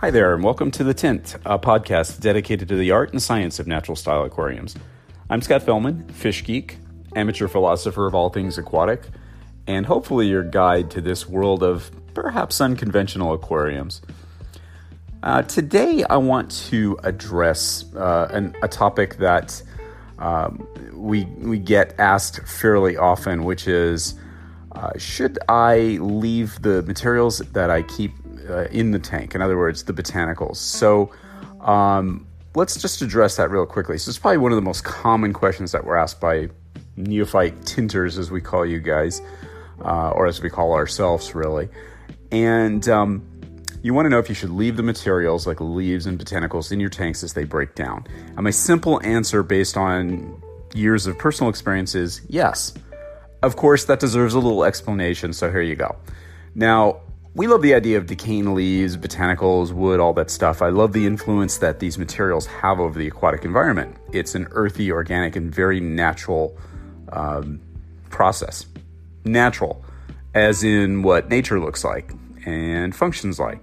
Hi there, and welcome to The Tint, a podcast dedicated to the art and science of natural style aquariums. I'm Scott Fellman, fish geek, amateur philosopher of all things aquatic, and hopefully your guide to this world of perhaps unconventional aquariums. Uh, today, I want to address uh, an, a topic that um, we, we get asked fairly often, which is uh, should I leave the materials that I keep uh, in the tank. In other words, the botanicals. So um, let's just address that real quickly. So it's probably one of the most common questions that we're asked by neophyte tinters, as we call you guys, uh, or as we call ourselves, really. And um, you want to know if you should leave the materials like leaves and botanicals in your tanks as they break down. And my simple answer, based on years of personal experience, is yes. Of course, that deserves a little explanation, so here you go. Now, we love the idea of decaying leaves, botanicals, wood, all that stuff. I love the influence that these materials have over the aquatic environment. It's an earthy, organic, and very natural um, process. Natural, as in what nature looks like and functions like.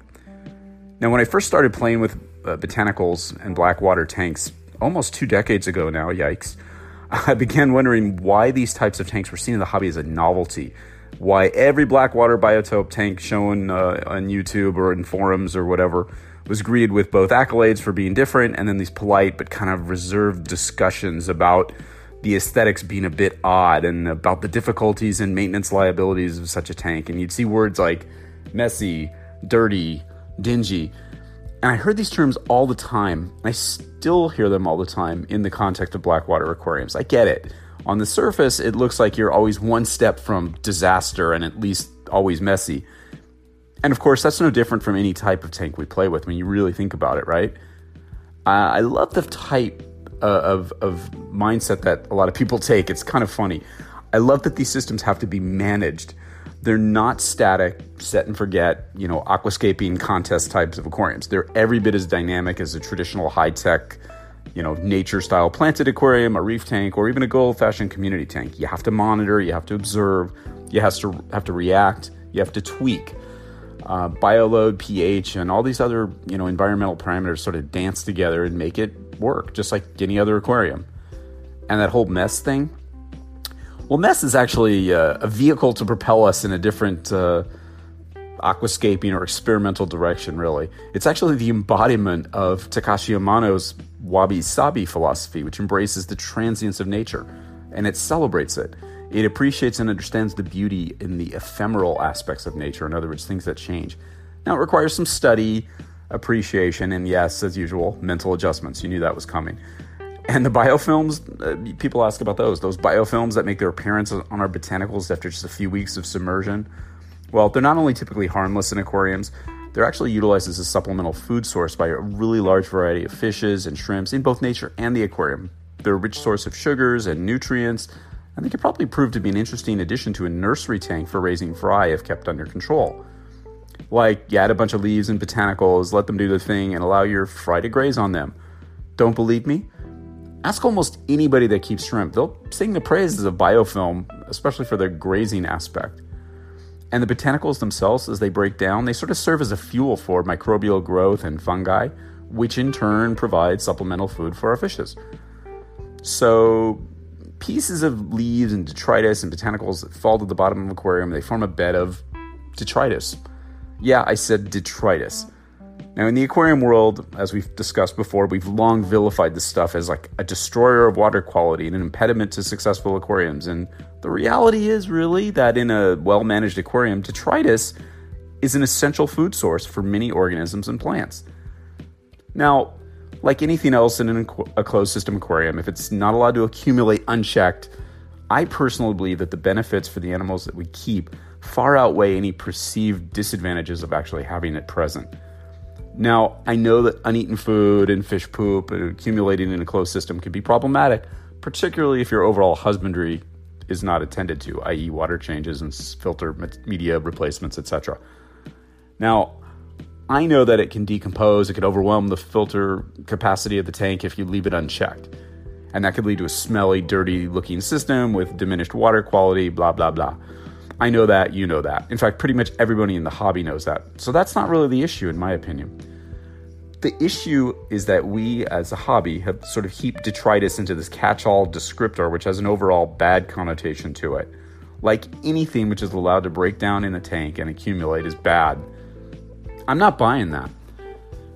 Now, when I first started playing with uh, botanicals and black water tanks almost two decades ago now, yikes, I began wondering why these types of tanks were seen in the hobby as a novelty why every Blackwater biotope tank shown uh, on YouTube or in forums or whatever was greeted with both accolades for being different and then these polite but kind of reserved discussions about the aesthetics being a bit odd and about the difficulties and maintenance liabilities of such a tank. And you'd see words like messy, dirty, dingy. And I heard these terms all the time. I still hear them all the time in the context of Blackwater aquariums. I get it on the surface, it looks like you're always one step from disaster and at least always messy. And of course, that's no different from any type of tank we play with when you really think about it, right? Uh, I love the type uh, of, of mindset that a lot of people take. It's kind of funny. I love that these systems have to be managed. They're not static, set and forget, you know, aquascaping contest types of aquariums. They're every bit as dynamic as a traditional high tech you know, nature style planted aquarium, a reef tank, or even a good old fashioned community tank. You have to monitor, you have to observe, you have to have to react, you have to tweak. Uh, bioload, pH, and all these other you know environmental parameters sort of dance together and make it work, just like any other aquarium. And that whole mess thing, well, mess is actually uh, a vehicle to propel us in a different uh, aquascaping or experimental direction. Really, it's actually the embodiment of Takashi Amano's wabi sabi philosophy, which embraces the transience of nature and it celebrates it. It appreciates and understands the beauty in the ephemeral aspects of nature, in other words, things that change. Now, it requires some study, appreciation, and yes, as usual, mental adjustments. You knew that was coming. And the biofilms, uh, people ask about those. Those biofilms that make their appearance on our botanicals after just a few weeks of submersion. Well, they're not only typically harmless in aquariums, they're actually utilized as a supplemental food source by a really large variety of fishes and shrimps in both nature and the aquarium. They're a rich source of sugars and nutrients, and they could probably prove to be an interesting addition to a nursery tank for raising fry if kept under control. Like, you add a bunch of leaves and botanicals, let them do their thing, and allow your fry to graze on them. Don't believe me? Ask almost anybody that keeps shrimp. They'll sing the praises of biofilm, especially for their grazing aspect. And the botanicals themselves, as they break down, they sort of serve as a fuel for microbial growth and fungi, which in turn provide supplemental food for our fishes. So, pieces of leaves and detritus and botanicals that fall to the bottom of an aquarium. They form a bed of detritus. Yeah, I said detritus. Now, in the aquarium world, as we've discussed before, we've long vilified this stuff as like a destroyer of water quality and an impediment to successful aquariums. And the reality is really that in a well managed aquarium, detritus is an essential food source for many organisms and plants. Now, like anything else in an, a closed system aquarium, if it's not allowed to accumulate unchecked, I personally believe that the benefits for the animals that we keep far outweigh any perceived disadvantages of actually having it present. Now, I know that uneaten food and fish poop accumulating in a closed system can be problematic, particularly if your overall husbandry is not attended to, i.e., water changes and filter media replacements, etc. Now, I know that it can decompose, it could overwhelm the filter capacity of the tank if you leave it unchecked. And that could lead to a smelly, dirty looking system with diminished water quality, blah, blah, blah. I know that, you know that. In fact, pretty much everybody in the hobby knows that. So that's not really the issue, in my opinion. The issue is that we, as a hobby, have sort of heaped detritus into this catch all descriptor, which has an overall bad connotation to it. Like anything which is allowed to break down in a tank and accumulate is bad. I'm not buying that.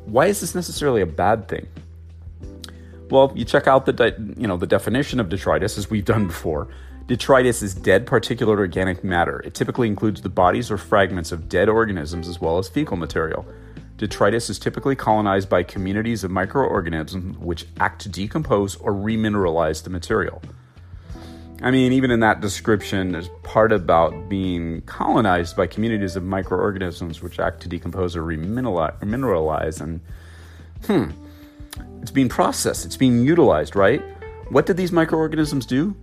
Why is this necessarily a bad thing? Well, you check out the de- you know the definition of detritus as we've done before. Detritus is dead particulate organic matter. It typically includes the bodies or fragments of dead organisms as well as fecal material. Detritus is typically colonized by communities of microorganisms which act to decompose or remineralize the material. I mean, even in that description, there's part about being colonized by communities of microorganisms which act to decompose or remineralize. And, hmm, it's being processed, it's being utilized, right? What did these microorganisms do?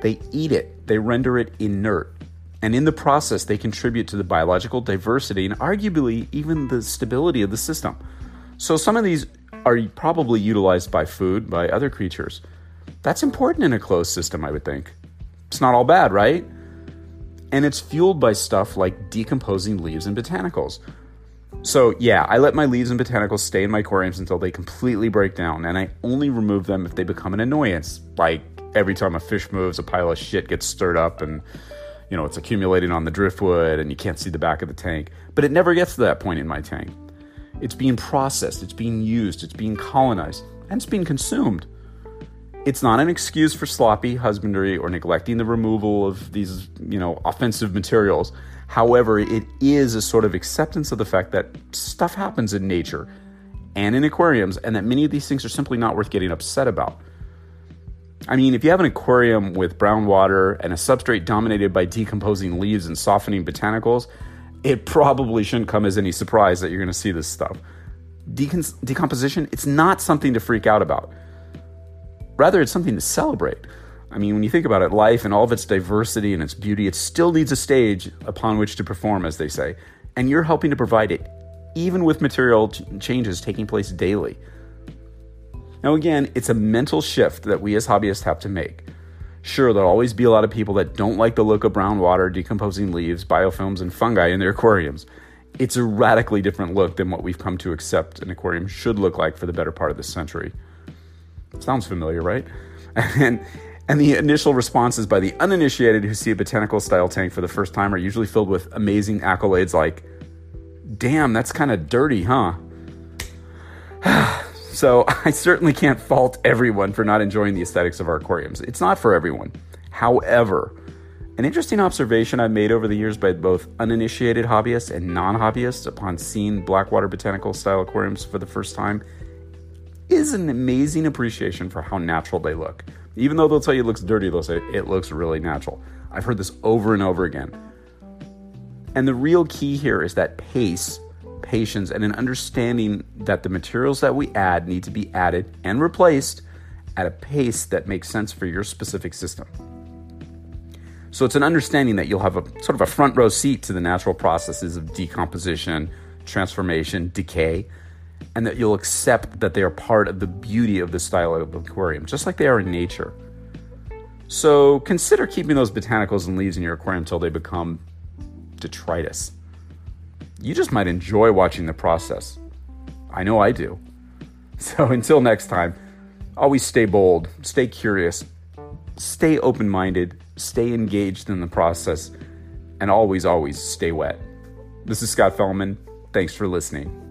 They eat it, they render it inert. And in the process, they contribute to the biological diversity and arguably even the stability of the system. So some of these are probably utilized by food, by other creatures. That's important in a closed system, I would think. It's not all bad, right? And it's fueled by stuff like decomposing leaves and botanicals. So, yeah, I let my leaves and botanicals stay in my aquariums until they completely break down, and I only remove them if they become an annoyance. Like every time a fish moves, a pile of shit gets stirred up and, you know, it's accumulating on the driftwood and you can't see the back of the tank. But it never gets to that point in my tank. It's being processed, it's being used, it's being colonized, and it's being consumed. It's not an excuse for sloppy husbandry or neglecting the removal of these, you know, offensive materials. However, it is a sort of acceptance of the fact that stuff happens in nature and in aquariums, and that many of these things are simply not worth getting upset about. I mean, if you have an aquarium with brown water and a substrate dominated by decomposing leaves and softening botanicals, it probably shouldn't come as any surprise that you're going to see this stuff. Decomposition, it's not something to freak out about. Rather, it's something to celebrate. I mean, when you think about it, life and all of its diversity and its beauty, it still needs a stage upon which to perform, as they say. And you're helping to provide it, even with material ch- changes taking place daily. Now, again, it's a mental shift that we as hobbyists have to make. Sure, there'll always be a lot of people that don't like the look of brown water, decomposing leaves, biofilms, and fungi in their aquariums. It's a radically different look than what we've come to accept an aquarium should look like for the better part of this century. Sounds familiar, right? And, and the initial responses by the uninitiated who see a botanical style tank for the first time are usually filled with amazing accolades like, damn, that's kind of dirty, huh? so I certainly can't fault everyone for not enjoying the aesthetics of our aquariums. It's not for everyone. However, an interesting observation I've made over the years by both uninitiated hobbyists and non hobbyists upon seeing Blackwater botanical style aquariums for the first time is an amazing appreciation for how natural they look. Even though they'll tell you it looks dirty, they'll say it looks really natural. I've heard this over and over again. And the real key here is that pace, patience, and an understanding that the materials that we add need to be added and replaced at a pace that makes sense for your specific system. So it's an understanding that you'll have a sort of a front row seat to the natural processes of decomposition, transformation, decay, and that you'll accept that they are part of the beauty of the style of aquarium, just like they are in nature. So consider keeping those botanicals and leaves in your aquarium until they become detritus. You just might enjoy watching the process. I know I do. So until next time, always stay bold, stay curious, stay open minded, stay engaged in the process, and always, always stay wet. This is Scott Fellman. Thanks for listening.